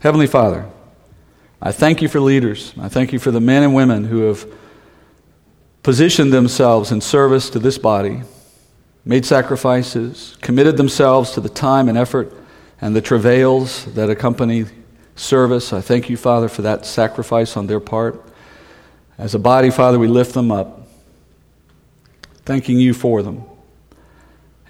Heavenly Father, I thank you for leaders. I thank you for the men and women who have positioned themselves in service to this body, made sacrifices, committed themselves to the time and effort and the travails that accompany service. I thank you, Father, for that sacrifice on their part. As a body, Father, we lift them up, thanking you for them.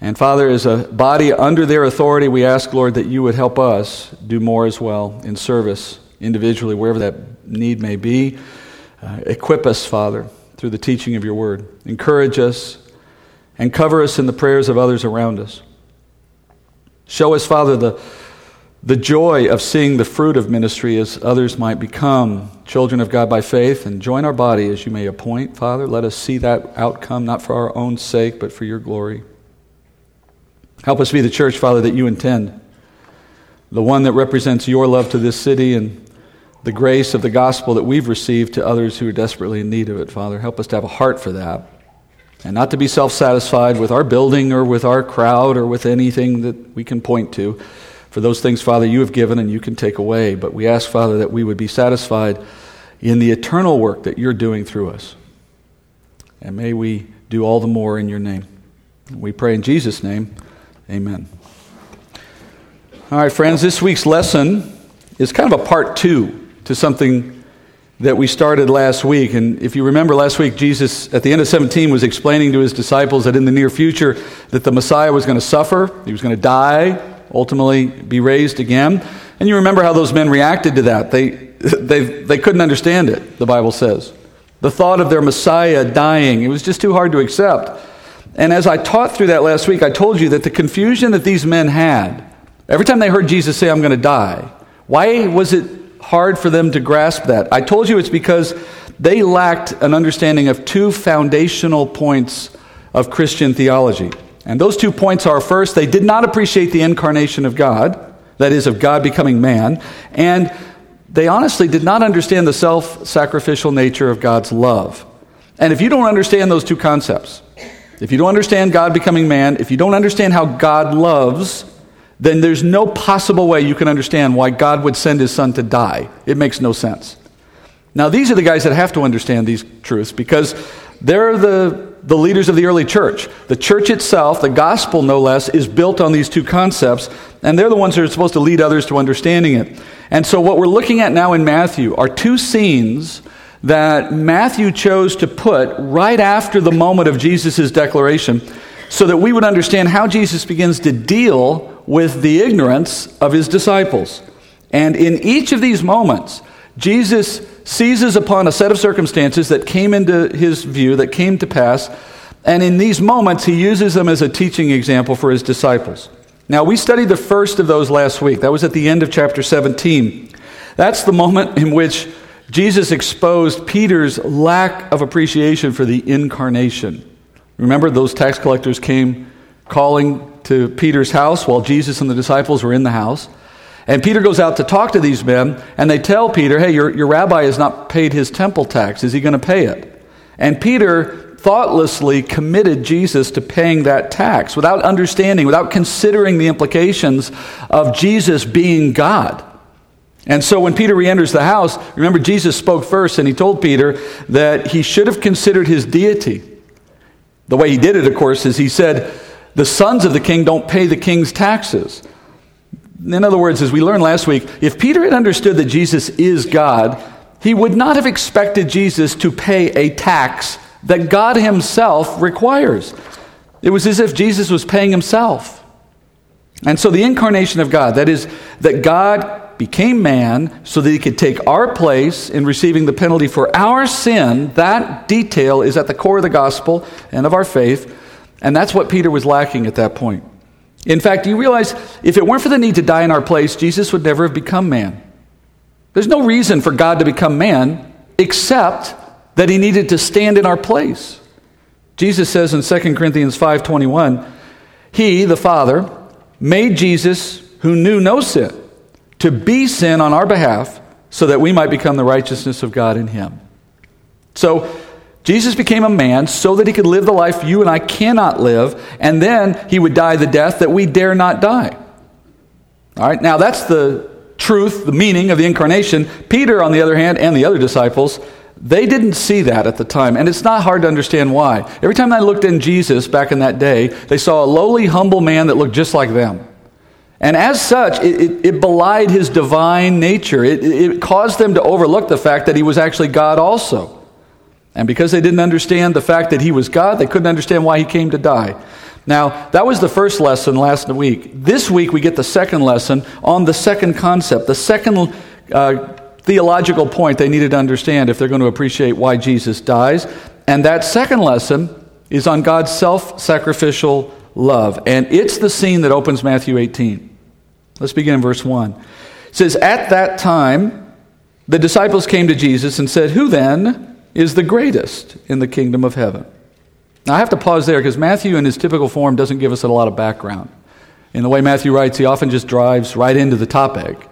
And Father, as a body under their authority, we ask, Lord, that you would help us do more as well in service, individually, wherever that need may be. Uh, equip us, Father, through the teaching of your word. Encourage us and cover us in the prayers of others around us. Show us, Father, the, the joy of seeing the fruit of ministry as others might become children of God by faith and join our body as you may appoint, Father. Let us see that outcome, not for our own sake, but for your glory. Help us be the church, Father, that you intend, the one that represents your love to this city and the grace of the gospel that we've received to others who are desperately in need of it, Father. Help us to have a heart for that and not to be self satisfied with our building or with our crowd or with anything that we can point to. For those things, Father, you have given and you can take away. But we ask, Father, that we would be satisfied in the eternal work that you're doing through us. And may we do all the more in your name. We pray in Jesus' name. Amen. All right, friends, this week's lesson is kind of a part two to something that we started last week. And if you remember last week, Jesus, at the end of 17, was explaining to his disciples that in the near future, that the Messiah was going to suffer, he was going to die, ultimately be raised again. And you remember how those men reacted to that. They, they, they couldn't understand it, the Bible says. The thought of their Messiah dying, it was just too hard to accept. And as I taught through that last week, I told you that the confusion that these men had, every time they heard Jesus say, I'm going to die, why was it hard for them to grasp that? I told you it's because they lacked an understanding of two foundational points of Christian theology. And those two points are first, they did not appreciate the incarnation of God, that is, of God becoming man, and they honestly did not understand the self sacrificial nature of God's love. And if you don't understand those two concepts, if you don't understand God becoming man, if you don't understand how God loves, then there's no possible way you can understand why God would send his son to die. It makes no sense. Now, these are the guys that have to understand these truths because they're the, the leaders of the early church. The church itself, the gospel no less, is built on these two concepts, and they're the ones that are supposed to lead others to understanding it. And so, what we're looking at now in Matthew are two scenes that Matthew chose to put right after the moment of Jesus' declaration so that we would understand how Jesus begins to deal with the ignorance of his disciples. And in each of these moments, Jesus seizes upon a set of circumstances that came into his view, that came to pass, and in these moments, he uses them as a teaching example for his disciples. Now, we studied the first of those last week. That was at the end of chapter 17. That's the moment in which Jesus exposed Peter's lack of appreciation for the incarnation. Remember, those tax collectors came calling to Peter's house while Jesus and the disciples were in the house. And Peter goes out to talk to these men, and they tell Peter, Hey, your, your rabbi has not paid his temple tax. Is he going to pay it? And Peter thoughtlessly committed Jesus to paying that tax without understanding, without considering the implications of Jesus being God. And so when Peter re enters the house, remember Jesus spoke first and he told Peter that he should have considered his deity. The way he did it, of course, is he said, The sons of the king don't pay the king's taxes. In other words, as we learned last week, if Peter had understood that Jesus is God, he would not have expected Jesus to pay a tax that God himself requires. It was as if Jesus was paying himself. And so the incarnation of God, that is, that God became man so that he could take our place in receiving the penalty for our sin. That detail is at the core of the gospel and of our faith. And that's what Peter was lacking at that point. In fact, you realize if it weren't for the need to die in our place, Jesus would never have become man. There's no reason for God to become man except that he needed to stand in our place. Jesus says in 2 Corinthians 5:21, "He, the Father, made Jesus who knew no sin to be sin on our behalf so that we might become the righteousness of God in him. So, Jesus became a man so that he could live the life you and I cannot live, and then he would die the death that we dare not die. All right, now that's the truth, the meaning of the incarnation. Peter, on the other hand, and the other disciples, they didn't see that at the time, and it's not hard to understand why. Every time they looked in Jesus back in that day, they saw a lowly, humble man that looked just like them. And as such, it, it, it belied his divine nature. It, it caused them to overlook the fact that he was actually God also. And because they didn't understand the fact that he was God, they couldn't understand why he came to die. Now, that was the first lesson last week. This week, we get the second lesson on the second concept, the second uh, theological point they needed to understand if they're going to appreciate why Jesus dies. And that second lesson is on God's self sacrificial love. And it's the scene that opens Matthew 18. Let's begin in verse 1. It says, At that time, the disciples came to Jesus and said, Who then is the greatest in the kingdom of heaven? Now, I have to pause there because Matthew, in his typical form, doesn't give us a lot of background. In the way Matthew writes, he often just drives right into the topic.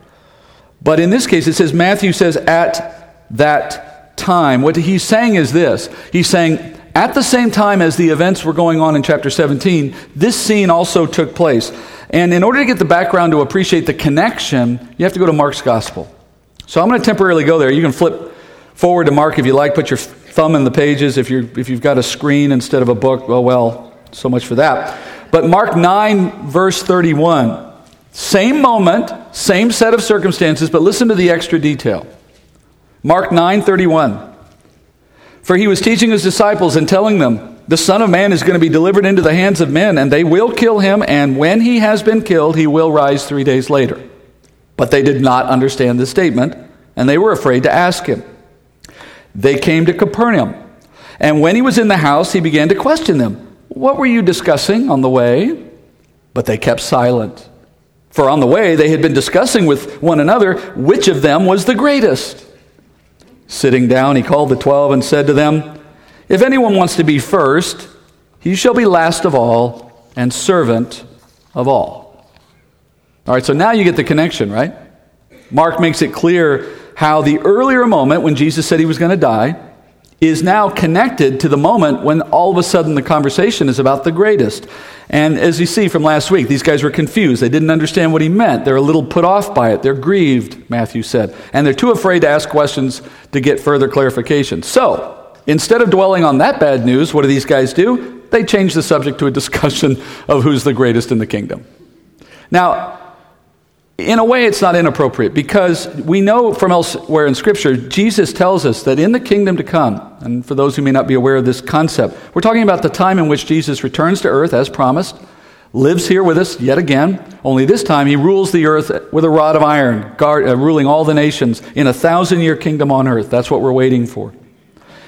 But in this case, it says, Matthew says, at that time. What he's saying is this He's saying, at the same time as the events were going on in chapter 17, this scene also took place. And in order to get the background to appreciate the connection, you have to go to Mark's gospel. So I'm going to temporarily go there. You can flip forward to Mark if you like, put your thumb in the pages. If, you're, if you've got a screen instead of a book, well, well, so much for that. But Mark 9, verse 31. Same moment, same set of circumstances, but listen to the extra detail. Mark 9, 31. For he was teaching his disciples and telling them, the Son of Man is going to be delivered into the hands of men, and they will kill him, and when he has been killed, he will rise three days later. But they did not understand the statement, and they were afraid to ask him. They came to Capernaum, and when he was in the house, he began to question them. What were you discussing on the way? But they kept silent. For on the way, they had been discussing with one another which of them was the greatest. Sitting down, he called the twelve and said to them, if anyone wants to be first, he shall be last of all and servant of all. All right, so now you get the connection, right? Mark makes it clear how the earlier moment when Jesus said he was going to die is now connected to the moment when all of a sudden the conversation is about the greatest. And as you see from last week, these guys were confused. They didn't understand what he meant. They're a little put off by it. They're grieved, Matthew said. And they're too afraid to ask questions to get further clarification. So, Instead of dwelling on that bad news, what do these guys do? They change the subject to a discussion of who's the greatest in the kingdom. Now, in a way, it's not inappropriate because we know from elsewhere in Scripture, Jesus tells us that in the kingdom to come, and for those who may not be aware of this concept, we're talking about the time in which Jesus returns to earth as promised, lives here with us yet again, only this time he rules the earth with a rod of iron, guard, uh, ruling all the nations in a thousand year kingdom on earth. That's what we're waiting for.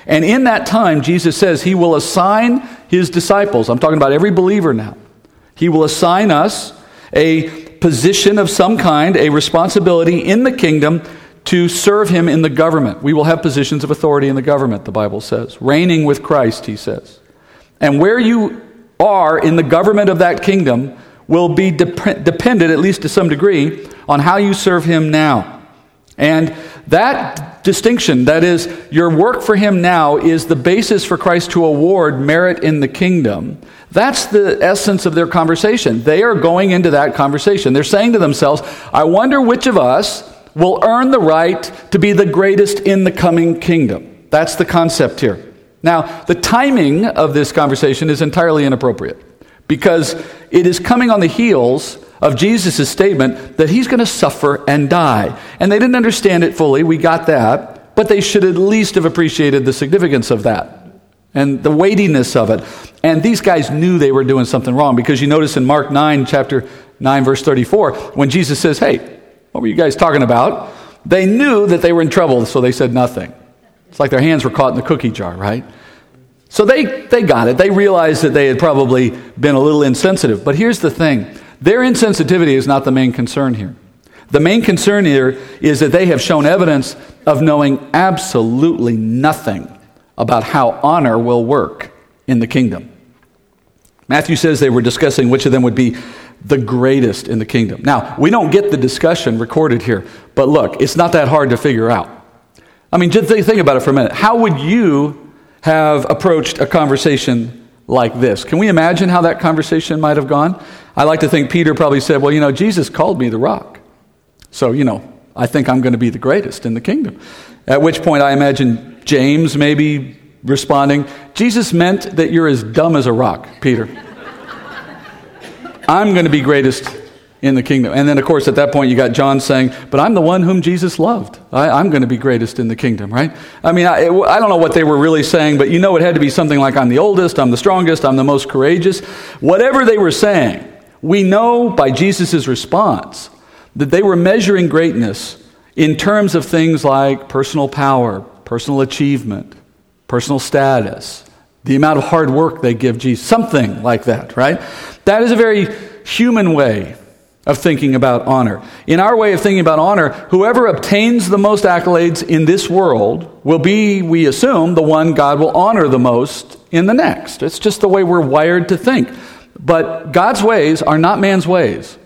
And in that time, Jesus says he will assign his disciples, I'm talking about every believer now, he will assign us a position of some kind, a responsibility in the kingdom to serve him in the government. We will have positions of authority in the government, the Bible says. Reigning with Christ, he says. And where you are in the government of that kingdom will be dep- dependent, at least to some degree, on how you serve him now. And that distinction. That is, your work for him now is the basis for Christ to award merit in the kingdom. That's the essence of their conversation. They are going into that conversation. They're saying to themselves, I wonder which of us will earn the right to be the greatest in the coming kingdom. That's the concept here. Now, the timing of this conversation is entirely inappropriate because it is coming on the heels of Jesus' statement that he's going to suffer and die. And they didn't understand it fully, we got that, but they should at least have appreciated the significance of that and the weightiness of it. And these guys knew they were doing something wrong because you notice in Mark 9, chapter 9, verse 34, when Jesus says, Hey, what were you guys talking about? They knew that they were in trouble, so they said nothing. It's like their hands were caught in the cookie jar, right? So they, they got it. They realized that they had probably been a little insensitive. But here's the thing their insensitivity is not the main concern here. The main concern here is that they have shown evidence of knowing absolutely nothing about how honor will work in the kingdom. Matthew says they were discussing which of them would be the greatest in the kingdom. Now, we don't get the discussion recorded here, but look, it's not that hard to figure out. I mean, just think about it for a minute. How would you have approached a conversation like this? Can we imagine how that conversation might have gone? I like to think Peter probably said, Well, you know, Jesus called me the rock. So, you know, I think I'm going to be the greatest in the kingdom. At which point I imagine James maybe responding, Jesus meant that you're as dumb as a rock, Peter. I'm going to be greatest in the kingdom. And then, of course, at that point, you got John saying, But I'm the one whom Jesus loved. I, am going to be greatest in the kingdom, right? I mean, I, I, don't know what they were really saying, but you know it had to be something like, I'm the oldest, I'm the strongest, I'm the most courageous. Whatever they were saying, we know by Jesus' response that they were measuring greatness in terms of things like personal power, personal achievement, personal status, the amount of hard work they give Jesus, something like that, right? That is a very human way of thinking about honor. In our way of thinking about honor, whoever obtains the most accolades in this world will be, we assume, the one God will honor the most in the next. It's just the way we're wired to think. But God's ways are not man's ways.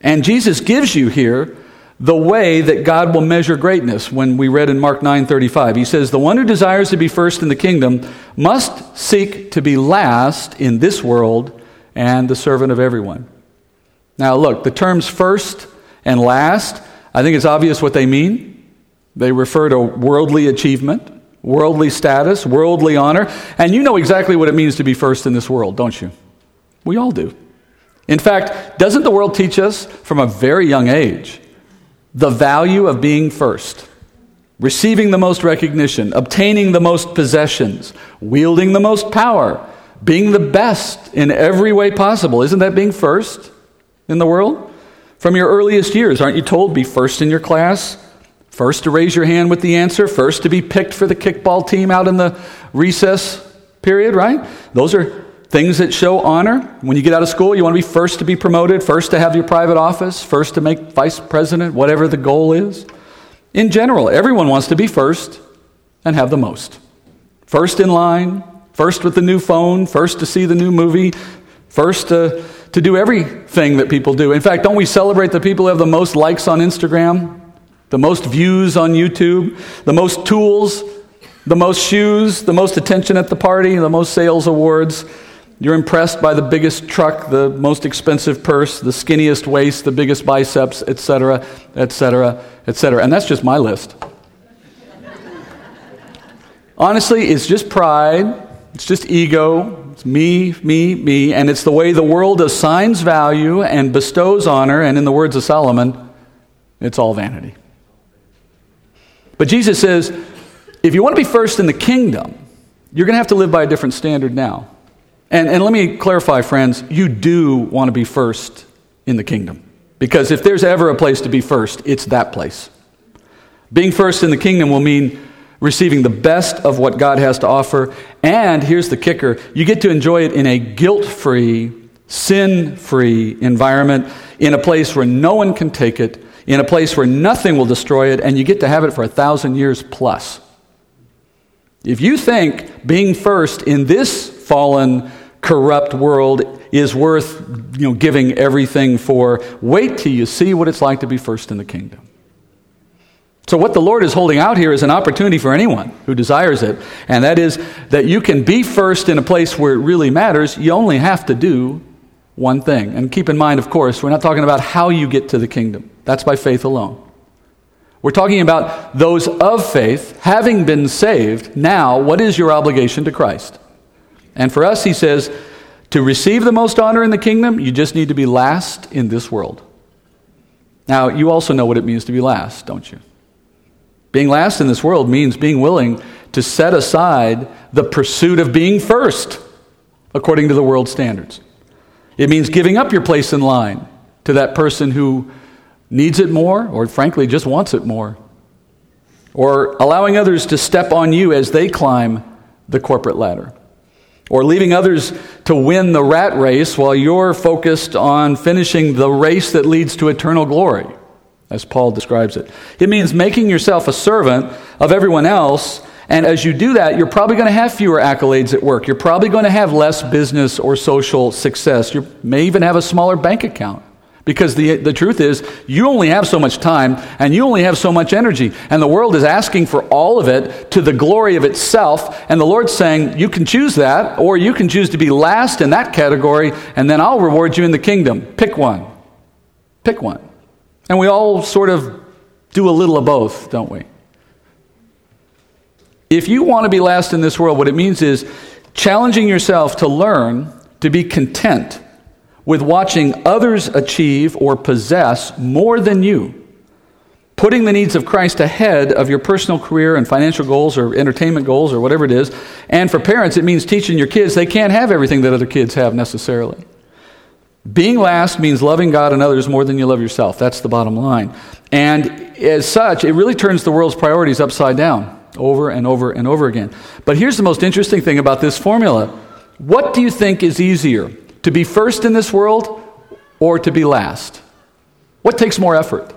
And Jesus gives you here the way that God will measure greatness when we read in Mark 9:35. He says, "The one who desires to be first in the kingdom must seek to be last in this world and the servant of everyone." Now, look, the terms first and last, I think it's obvious what they mean. They refer to worldly achievement, worldly status, worldly honor, and you know exactly what it means to be first in this world, don't you? We all do. In fact, doesn't the world teach us from a very young age the value of being first? Receiving the most recognition, obtaining the most possessions, wielding the most power, being the best in every way possible. Isn't that being first? In the world? From your earliest years, aren't you told be first in your class? First to raise your hand with the answer, first to be picked for the kickball team out in the recess period, right? Those are things that show honor. When you get out of school, you want to be first to be promoted, first to have your private office, first to make vice president, whatever the goal is. In general, everyone wants to be first and have the most. First in line, first with the new phone, first to see the new movie, first to to do everything that people do. In fact, don't we celebrate the people who have the most likes on Instagram, the most views on YouTube, the most tools, the most shoes, the most attention at the party, the most sales awards? You're impressed by the biggest truck, the most expensive purse, the skinniest waist, the biggest biceps, etc., etc., etc. And that's just my list. Honestly, it's just pride, it's just ego, it's me, me, me, and it's the way the world assigns value and bestows honor, and in the words of Solomon, it's all vanity. But Jesus says, if you want to be first in the kingdom, you're going to have to live by a different standard now. And, and let me clarify, friends, you do want to be first in the kingdom. Because if there's ever a place to be first, it's that place. Being first in the kingdom will mean receiving the best of what God has to offer. And here's the kicker you get to enjoy it in a guilt free, sin free environment, in a place where no one can take it, in a place where nothing will destroy it, and you get to have it for a thousand years plus. If you think being first in this fallen, corrupt world is worth you know, giving everything for, wait till you see what it's like to be first in the kingdom. So, what the Lord is holding out here is an opportunity for anyone who desires it, and that is that you can be first in a place where it really matters. You only have to do one thing. And keep in mind, of course, we're not talking about how you get to the kingdom, that's by faith alone. We're talking about those of faith, having been saved. Now, what is your obligation to Christ? And for us, he says, to receive the most honor in the kingdom, you just need to be last in this world. Now, you also know what it means to be last, don't you? Being last in this world means being willing to set aside the pursuit of being first, according to the world standards. It means giving up your place in line to that person who needs it more, or frankly, just wants it more. Or allowing others to step on you as they climb the corporate ladder. Or leaving others to win the rat race while you're focused on finishing the race that leads to eternal glory as Paul describes it. It means making yourself a servant of everyone else. And as you do that, you're probably going to have fewer accolades at work. You're probably going to have less business or social success. You may even have a smaller bank account. Because the, the truth is, you only have so much time and you only have so much energy. And the world is asking for all of it to the glory of itself. And the Lord's saying, you can choose that, or you can choose to be last in that category, and then I'll reward you in the kingdom. Pick one. Pick one. And we all sort of do a little of both, don't we? If you want to be last in this world, what it means is challenging yourself to learn to be content with watching others achieve or possess more than you putting the needs of Christ ahead of your personal career and financial goals or entertainment goals or whatever it is. And for parents, it means teaching your kids they can't have everything that other kids have necessarily. Being last means loving God and others more than you love yourself. That's the bottom line. And as such, it really turns the world's priorities upside down over and over and over again. But here's the most interesting thing about this formula what do you think is easier, to be first in this world or to be last? What takes more effort?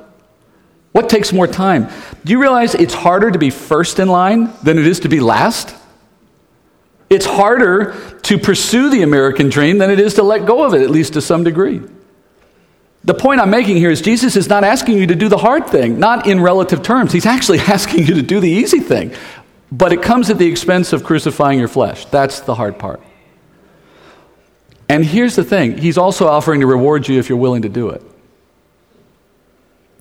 What takes more time? Do you realize it's harder to be first in line than it is to be last? It's harder to pursue the American dream than it is to let go of it, at least to some degree. The point I'm making here is Jesus is not asking you to do the hard thing, not in relative terms. He's actually asking you to do the easy thing. But it comes at the expense of crucifying your flesh. That's the hard part. And here's the thing He's also offering to reward you if you're willing to do it.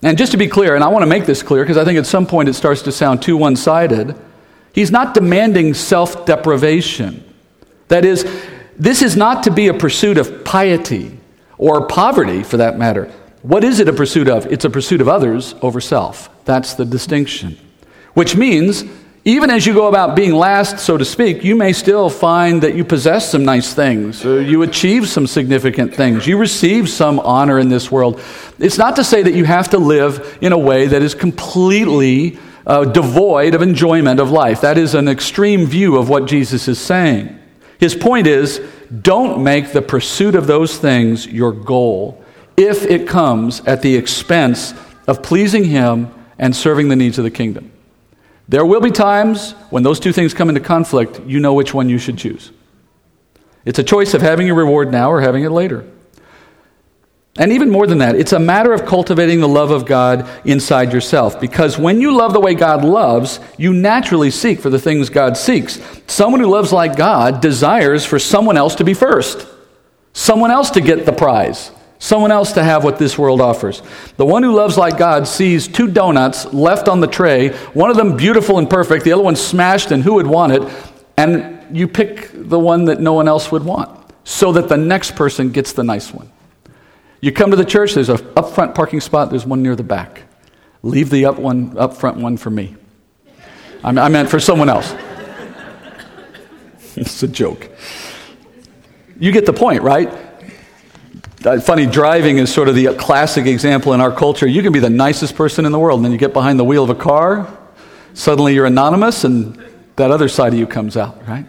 And just to be clear, and I want to make this clear because I think at some point it starts to sound too one sided, he's not demanding self deprivation. That is, this is not to be a pursuit of piety or poverty for that matter. What is it a pursuit of? It's a pursuit of others over self. That's the distinction. Which means even as you go about being last, so to speak, you may still find that you possess some nice things, uh, you achieve some significant things, you receive some honor in this world. It's not to say that you have to live in a way that is completely uh, devoid of enjoyment of life. That is an extreme view of what Jesus is saying. His point is don't make the pursuit of those things your goal if it comes at the expense of pleasing Him and serving the needs of the kingdom. There will be times when those two things come into conflict, you know which one you should choose. It's a choice of having your reward now or having it later. And even more than that, it's a matter of cultivating the love of God inside yourself. Because when you love the way God loves, you naturally seek for the things God seeks. Someone who loves like God desires for someone else to be first, someone else to get the prize, someone else to have what this world offers. The one who loves like God sees two donuts left on the tray, one of them beautiful and perfect, the other one smashed, and who would want it? And you pick the one that no one else would want so that the next person gets the nice one. You come to the church, there's a up front parking spot, there's one near the back. Leave the up one up front one for me. I meant for someone else. it's a joke. You get the point, right? Funny, driving is sort of the classic example in our culture. You can be the nicest person in the world, and then you get behind the wheel of a car, suddenly you're anonymous, and that other side of you comes out, right?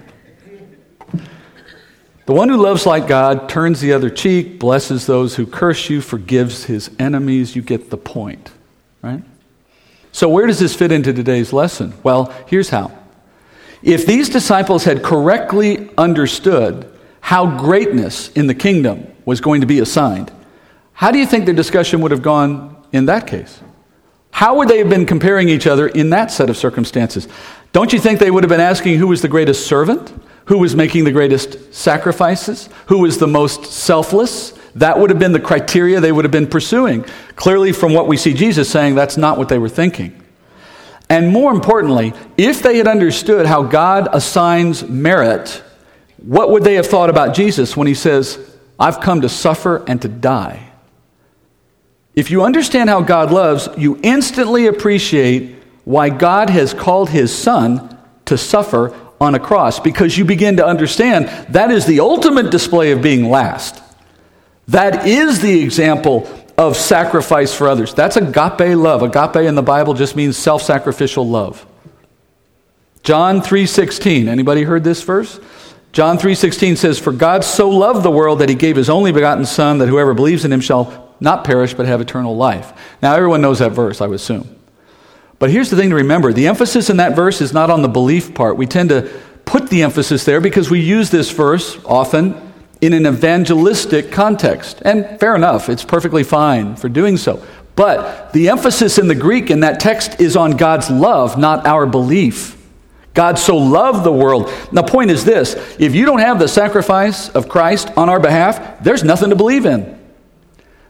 The one who loves like God turns the other cheek, blesses those who curse you, forgives his enemies. You get the point, right? So, where does this fit into today's lesson? Well, here's how. If these disciples had correctly understood how greatness in the kingdom was going to be assigned. How do you think the discussion would have gone in that case? How would they have been comparing each other in that set of circumstances? Don't you think they would have been asking who was the greatest servant? Who was making the greatest sacrifices? Who was the most selfless? That would have been the criteria they would have been pursuing. Clearly, from what we see Jesus saying, that's not what they were thinking. And more importantly, if they had understood how God assigns merit, what would they have thought about Jesus when he says, I've come to suffer and to die. If you understand how God loves, you instantly appreciate why God has called his son to suffer on a cross because you begin to understand that is the ultimate display of being last. That is the example of sacrifice for others. That's agape love. Agape in the Bible just means self-sacrificial love. John 3:16. Anybody heard this verse? John 3:16 says for God so loved the world that he gave his only begotten son that whoever believes in him shall not perish but have eternal life. Now everyone knows that verse, I would assume. But here's the thing to remember, the emphasis in that verse is not on the belief part. We tend to put the emphasis there because we use this verse often in an evangelistic context. And fair enough, it's perfectly fine for doing so. But the emphasis in the Greek in that text is on God's love, not our belief. God so loved the world. The point is this if you don't have the sacrifice of Christ on our behalf, there's nothing to believe in.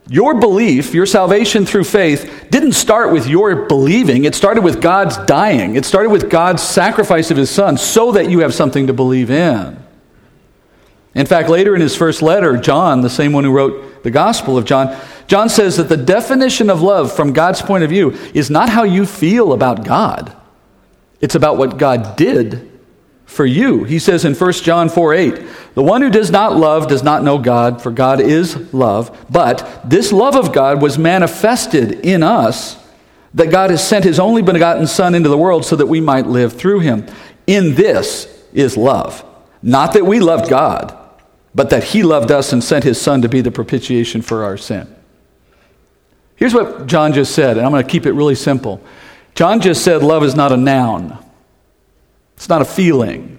Your belief, your salvation through faith, didn't start with your believing. It started with God's dying. It started with God's sacrifice of his son so that you have something to believe in. In fact, later in his first letter, John, the same one who wrote the Gospel of John, John says that the definition of love from God's point of view is not how you feel about God, it's about what God did for you. He says in 1 John 4 8, the one who does not love does not know God, for God is love. But this love of God was manifested in us, that God has sent his only begotten Son into the world so that we might live through him. In this is love. Not that we loved God, but that he loved us and sent his Son to be the propitiation for our sin. Here's what John just said, and I'm going to keep it really simple. John just said love is not a noun. It's not a feeling.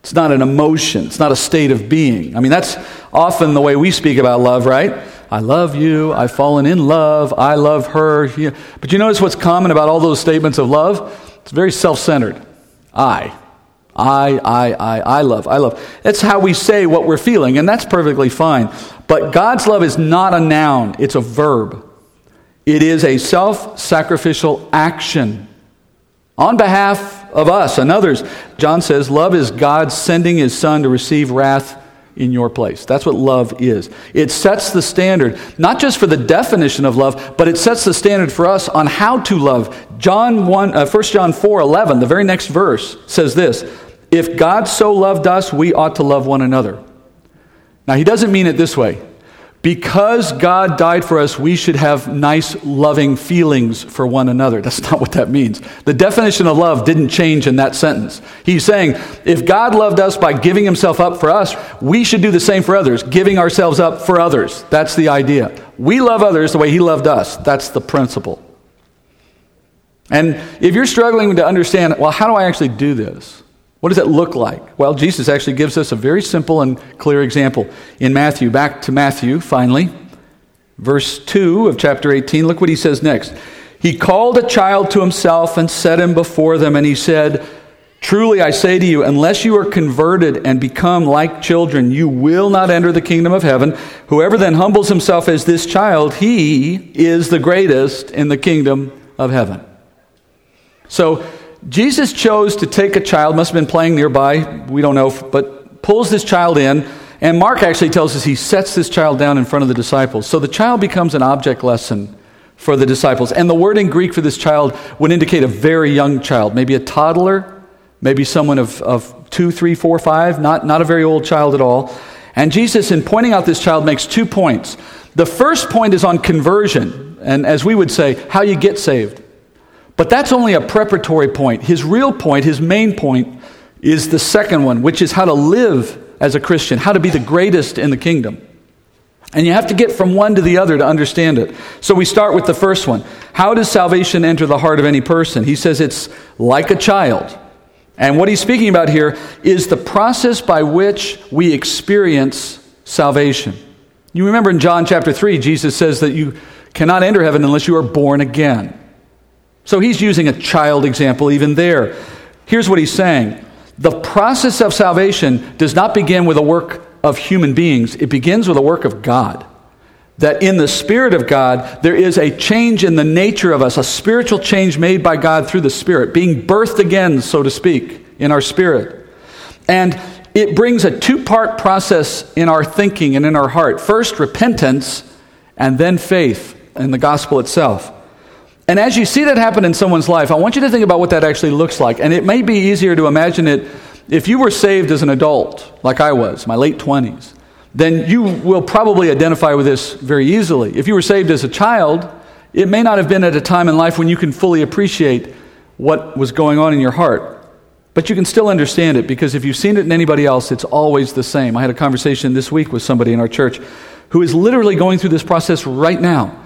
It's not an emotion. It's not a state of being. I mean, that's often the way we speak about love, right? I love you. I've fallen in love. I love her. But you notice what's common about all those statements of love? It's very self centered. I. I, I, I, I love, I love. That's how we say what we're feeling, and that's perfectly fine. But God's love is not a noun, it's a verb. It is a self sacrificial action on behalf of us and others. John says, Love is God sending his Son to receive wrath in your place. That's what love is. It sets the standard, not just for the definition of love, but it sets the standard for us on how to love. John 1, uh, 1 John 4 11, the very next verse, says this If God so loved us, we ought to love one another. Now, he doesn't mean it this way because God died for us, we should have nice, loving feelings for one another. That's not what that means. The definition of love didn't change in that sentence. He's saying, if God loved us by giving himself up for us, we should do the same for others, giving ourselves up for others. That's the idea. We love others the way he loved us. That's the principle. And if you're struggling to understand, well, how do I actually do this? What does that look like? Well, Jesus actually gives us a very simple and clear example in Matthew. Back to Matthew, finally. Verse 2 of chapter 18. Look what he says next. He called a child to himself and set him before them, and he said, Truly I say to you, unless you are converted and become like children, you will not enter the kingdom of heaven. Whoever then humbles himself as this child, he is the greatest in the kingdom of heaven. So, Jesus chose to take a child, must have been playing nearby, we don't know, but pulls this child in. And Mark actually tells us he sets this child down in front of the disciples. So the child becomes an object lesson for the disciples. And the word in Greek for this child would indicate a very young child, maybe a toddler, maybe someone of, of two, three, four, five, not, not a very old child at all. And Jesus, in pointing out this child, makes two points. The first point is on conversion, and as we would say, how you get saved. But that's only a preparatory point. His real point, his main point, is the second one, which is how to live as a Christian, how to be the greatest in the kingdom. And you have to get from one to the other to understand it. So we start with the first one. How does salvation enter the heart of any person? He says it's like a child. And what he's speaking about here is the process by which we experience salvation. You remember in John chapter 3, Jesus says that you cannot enter heaven unless you are born again. So he's using a child example even there. Here's what he's saying The process of salvation does not begin with a work of human beings, it begins with a work of God. That in the Spirit of God, there is a change in the nature of us, a spiritual change made by God through the Spirit, being birthed again, so to speak, in our spirit. And it brings a two part process in our thinking and in our heart. First, repentance, and then faith in the gospel itself. And as you see that happen in someone's life, I want you to think about what that actually looks like. And it may be easier to imagine it if you were saved as an adult, like I was, my late 20s, then you will probably identify with this very easily. If you were saved as a child, it may not have been at a time in life when you can fully appreciate what was going on in your heart. But you can still understand it because if you've seen it in anybody else, it's always the same. I had a conversation this week with somebody in our church who is literally going through this process right now.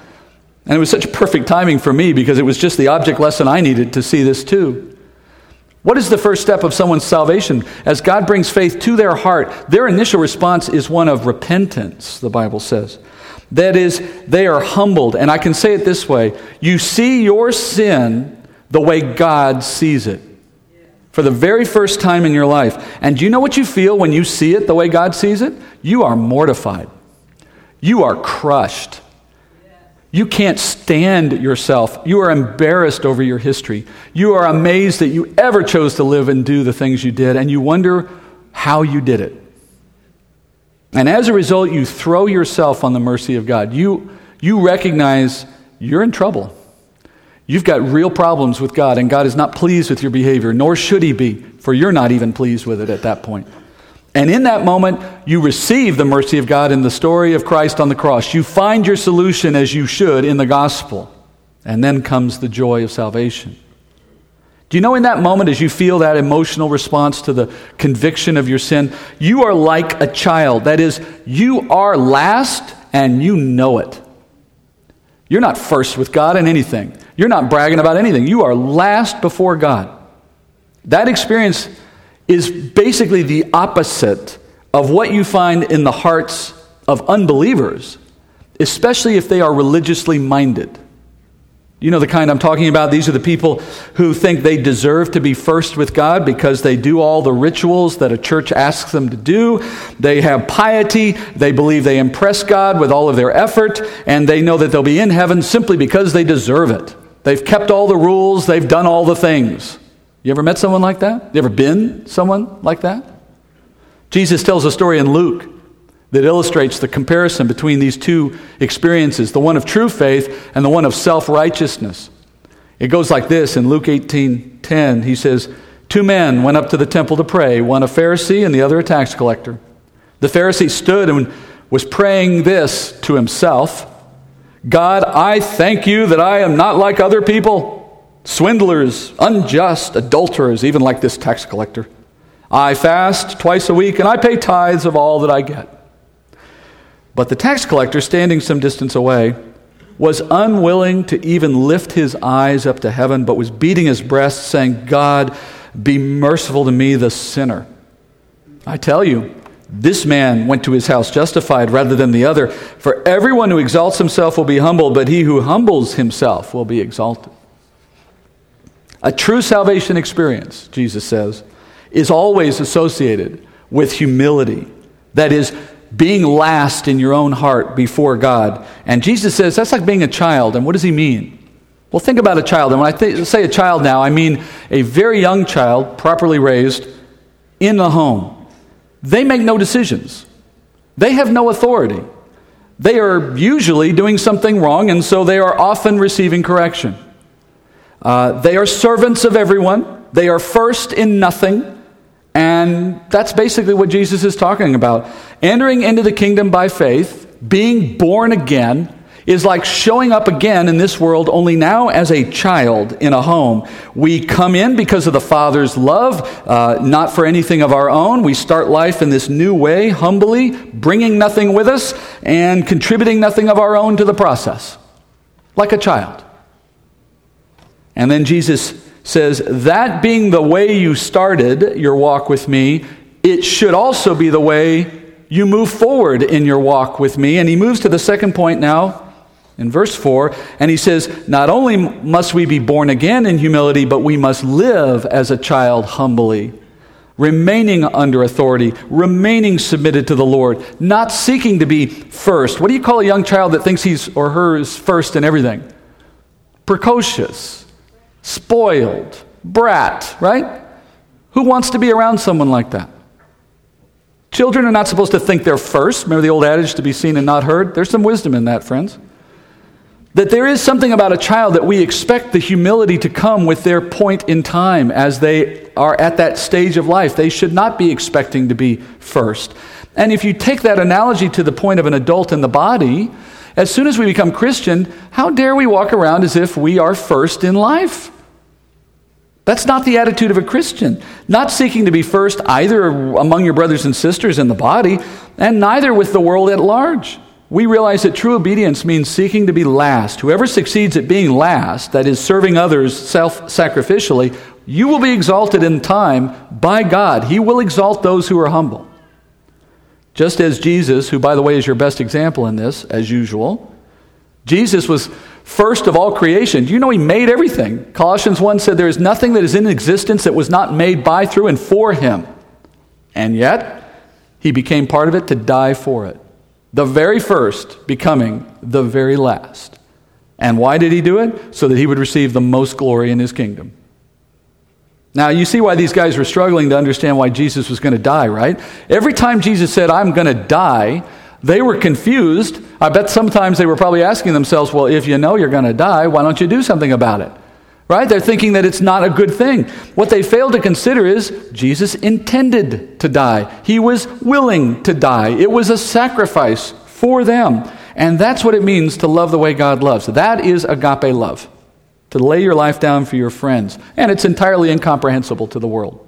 And it was such perfect timing for me because it was just the object lesson I needed to see this too. What is the first step of someone's salvation? As God brings faith to their heart, their initial response is one of repentance, the Bible says. That is, they are humbled. And I can say it this way you see your sin the way God sees it for the very first time in your life. And do you know what you feel when you see it the way God sees it? You are mortified, you are crushed. You can't stand yourself. You are embarrassed over your history. You are amazed that you ever chose to live and do the things you did, and you wonder how you did it. And as a result, you throw yourself on the mercy of God. You, you recognize you're in trouble. You've got real problems with God, and God is not pleased with your behavior, nor should He be, for you're not even pleased with it at that point. And in that moment, you receive the mercy of God in the story of Christ on the cross. You find your solution as you should in the gospel. And then comes the joy of salvation. Do you know in that moment, as you feel that emotional response to the conviction of your sin, you are like a child. That is, you are last and you know it. You're not first with God in anything, you're not bragging about anything. You are last before God. That experience is basically the opposite of what you find in the hearts of unbelievers, especially if they are religiously minded. You know the kind I'm talking about? These are the people who think they deserve to be first with God because they do all the rituals that a church asks them to do. They have piety. They believe they impress God with all of their effort, and they know that they'll be in heaven simply because they deserve it. They've kept all the rules, they've done all the things. You ever met someone like that? You ever been someone like that? Jesus tells a story in Luke that illustrates the comparison between these two experiences the one of true faith and the one of self righteousness. It goes like this in Luke 18 10. He says, Two men went up to the temple to pray, one a Pharisee and the other a tax collector. The Pharisee stood and was praying this to himself God, I thank you that I am not like other people, swindlers, unjust, adulterers, even like this tax collector. I fast twice a week and I pay tithes of all that I get. But the tax collector, standing some distance away, was unwilling to even lift his eyes up to heaven, but was beating his breast, saying, God, be merciful to me, the sinner. I tell you, this man went to his house justified rather than the other. For everyone who exalts himself will be humbled, but he who humbles himself will be exalted. A true salvation experience, Jesus says, is always associated with humility. That is, being last in your own heart before God. And Jesus says that's like being a child. And what does he mean? Well, think about a child. And when I th- say a child now, I mean a very young child, properly raised, in the home. They make no decisions, they have no authority. They are usually doing something wrong, and so they are often receiving correction. Uh, they are servants of everyone, they are first in nothing. And that's basically what Jesus is talking about. Entering into the kingdom by faith, being born again, is like showing up again in this world, only now as a child in a home. We come in because of the Father's love, uh, not for anything of our own. We start life in this new way, humbly, bringing nothing with us and contributing nothing of our own to the process, like a child. And then Jesus says, That being the way you started your walk with me, it should also be the way you move forward in your walk with me. And he moves to the second point now in verse 4, and he says, Not only must we be born again in humility, but we must live as a child humbly, remaining under authority, remaining submitted to the Lord, not seeking to be first. What do you call a young child that thinks he's or her is first in everything? Precocious spoiled, brat, right? Who wants to be around someone like that? Children are not supposed to think they're first. Remember the old adage to be seen and not heard? There's some wisdom in that, friends. That there is something about a child that we expect the humility to come with their point in time as they are at that stage of life. They should not be expecting to be first. And if you take that analogy to the point of an adult in the body, as soon as we become Christian, how dare we walk around as if we are first in life? That's not the attitude of a Christian. Not seeking to be first either among your brothers and sisters in the body, and neither with the world at large. We realize that true obedience means seeking to be last. Whoever succeeds at being last, that is, serving others self sacrificially, you will be exalted in time by God. He will exalt those who are humble. Just as Jesus, who, by the way, is your best example in this, as usual, Jesus was first of all creation. Do you know he made everything? Colossians 1 said, There is nothing that is in existence that was not made by, through, and for him. And yet, he became part of it to die for it. The very first becoming the very last. And why did he do it? So that he would receive the most glory in his kingdom. Now, you see why these guys were struggling to understand why Jesus was going to die, right? Every time Jesus said, I'm going to die, they were confused. I bet sometimes they were probably asking themselves, well, if you know you're going to die, why don't you do something about it? Right? They're thinking that it's not a good thing. What they fail to consider is Jesus intended to die. He was willing to die. It was a sacrifice for them. And that's what it means to love the way God loves. That is agape love. To lay your life down for your friends. And it's entirely incomprehensible to the world.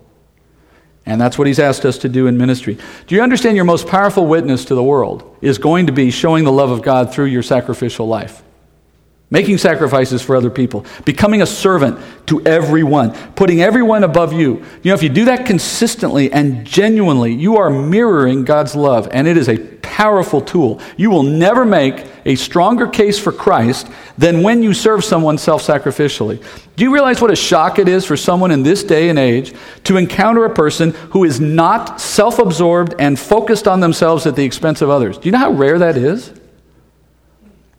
And that's what he's asked us to do in ministry. Do you understand your most powerful witness to the world is going to be showing the love of God through your sacrificial life? making sacrifices for other people, becoming a servant to everyone, putting everyone above you. You know, if you do that consistently and genuinely, you are mirroring God's love, and it is a powerful tool. You will never make a stronger case for Christ than when you serve someone self sacrificially. Do you realize what a shock it is for someone in this day and age to encounter a person who is not self absorbed and focused on themselves at the expense of others? Do you know how rare that is?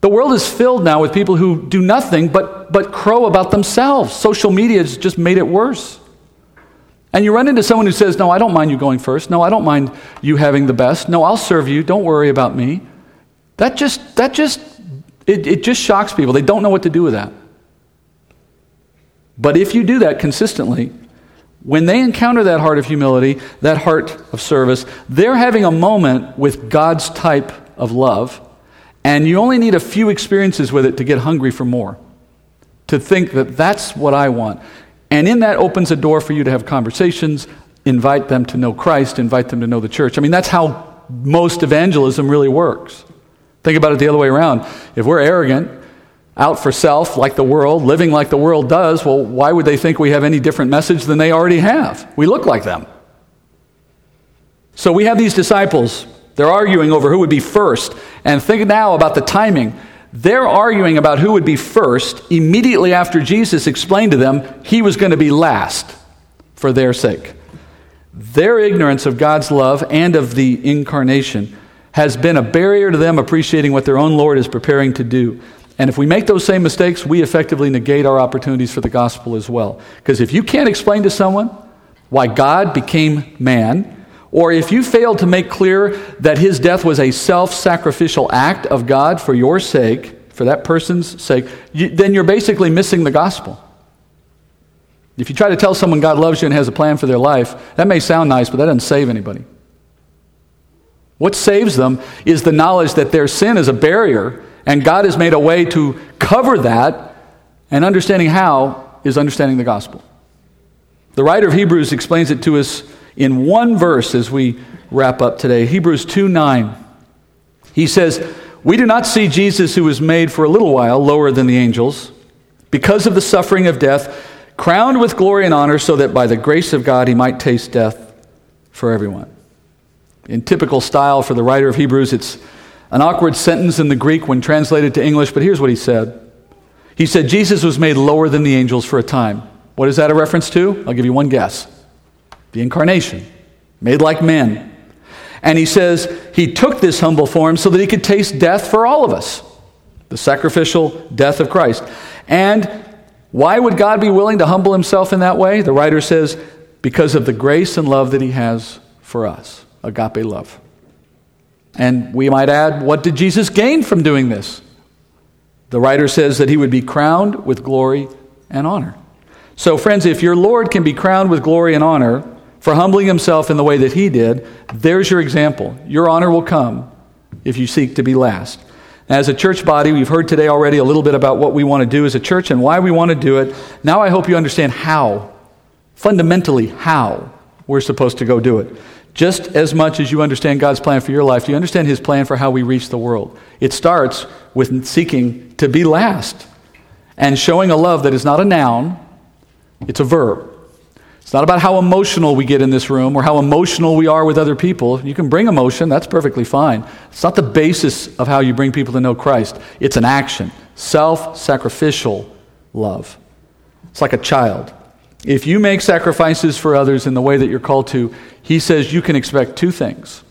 The world is filled now with people who do nothing but, but crow about themselves. Social media has just made it worse. And you run into someone who says, No, I don't mind you going first. No, I don't mind you having the best. No, I'll serve you. Don't worry about me. That just, that just, it, it just shocks people. They don't know what to do with that. But if you do that consistently, when they encounter that heart of humility, that heart of service, they're having a moment with God's type of love and you only need a few experiences with it to get hungry for more, to think that that's what I want. And in that opens a door for you to have conversations, invite them to know Christ, invite them to know the church. I mean, that's how most evangelism really works. Think about it the other way around. If we're arrogant, out for self like the world, living like the world does, well, why would they think we have any different message than they already have? We look like them. So we have these disciples they're arguing over who would be first. And think now about the timing. They're arguing about who would be first immediately after Jesus explained to them he was going to be last for their sake. Their ignorance of God's love and of the incarnation has been a barrier to them appreciating what their own Lord is preparing to do. And if we make those same mistakes, we effectively negate our opportunities for the gospel as well. Because if you can't explain to someone why God became man, or if you failed to make clear that his death was a self sacrificial act of God for your sake, for that person's sake, you, then you're basically missing the gospel. If you try to tell someone God loves you and has a plan for their life, that may sound nice, but that doesn't save anybody. What saves them is the knowledge that their sin is a barrier, and God has made a way to cover that, and understanding how is understanding the gospel. The writer of Hebrews explains it to us in one verse as we wrap up today Hebrews 2 9. He says, We do not see Jesus, who was made for a little while lower than the angels, because of the suffering of death, crowned with glory and honor, so that by the grace of God he might taste death for everyone. In typical style for the writer of Hebrews, it's an awkward sentence in the Greek when translated to English, but here's what he said. He said, Jesus was made lower than the angels for a time. What is that a reference to? I'll give you one guess the incarnation, made like men. And he says he took this humble form so that he could taste death for all of us, the sacrificial death of Christ. And why would God be willing to humble himself in that way? The writer says, because of the grace and love that he has for us, agape love. And we might add, what did Jesus gain from doing this? The writer says that he would be crowned with glory and honor. So, friends, if your Lord can be crowned with glory and honor, for humbling himself in the way that he did, there's your example. Your honor will come if you seek to be last. As a church body, we've heard today already a little bit about what we want to do as a church and why we want to do it. Now I hope you understand how, fundamentally, how we're supposed to go do it. Just as much as you understand God's plan for your life, you understand His plan for how we reach the world? It starts with seeking to be last and showing a love that is not a noun, it's a verb. It's not about how emotional we get in this room or how emotional we are with other people. You can bring emotion, that's perfectly fine. It's not the basis of how you bring people to know Christ. It's an action, self sacrificial love. It's like a child. If you make sacrifices for others in the way that you're called to, he says you can expect two things.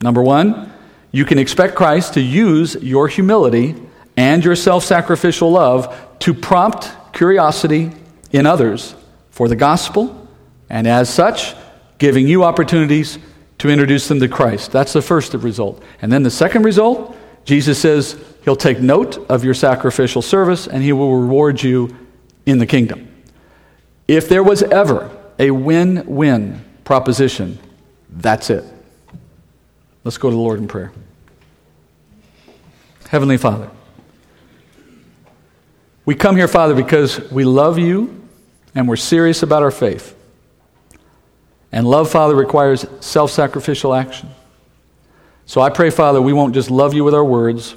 Number one, you can expect Christ to use your humility and your self sacrificial love to prompt curiosity in others for the gospel, and as such, giving you opportunities to introduce them to Christ. That's the first result. And then the second result, Jesus says he'll take note of your sacrificial service and he will reward you in the kingdom. If there was ever a win win proposition, that's it. Let's go to the Lord in prayer. Heavenly Father, we come here, Father, because we love you and we're serious about our faith. And love, Father, requires self sacrificial action. So I pray, Father, we won't just love you with our words,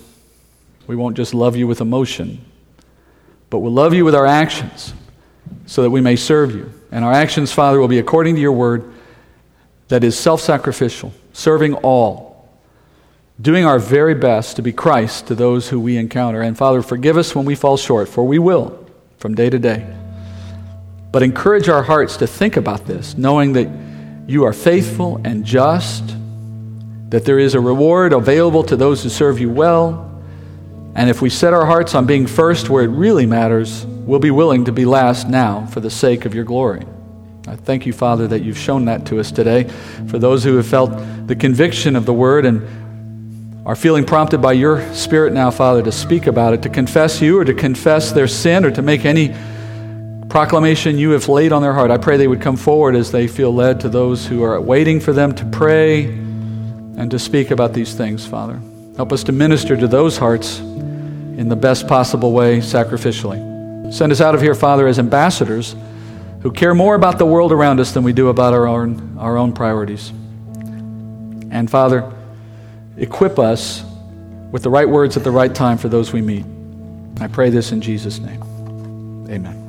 we won't just love you with emotion, but we'll love you with our actions so that we may serve you. And our actions, Father, will be according to your word that is self sacrificial, serving all, doing our very best to be Christ to those who we encounter. And Father, forgive us when we fall short, for we will from day to day. But encourage our hearts to think about this, knowing that you are faithful and just, that there is a reward available to those who serve you well. And if we set our hearts on being first where it really matters, we'll be willing to be last now for the sake of your glory. I thank you, Father, that you've shown that to us today. For those who have felt the conviction of the word and are feeling prompted by your Spirit now, Father, to speak about it, to confess you or to confess their sin or to make any proclamation you have laid on their heart. I pray they would come forward as they feel led to those who are waiting for them to pray and to speak about these things, Father. Help us to minister to those hearts in the best possible way, sacrificially. Send us out of here, Father, as ambassadors who care more about the world around us than we do about our own, our own priorities. And Father, equip us with the right words at the right time for those we meet. I pray this in Jesus' name. Amen.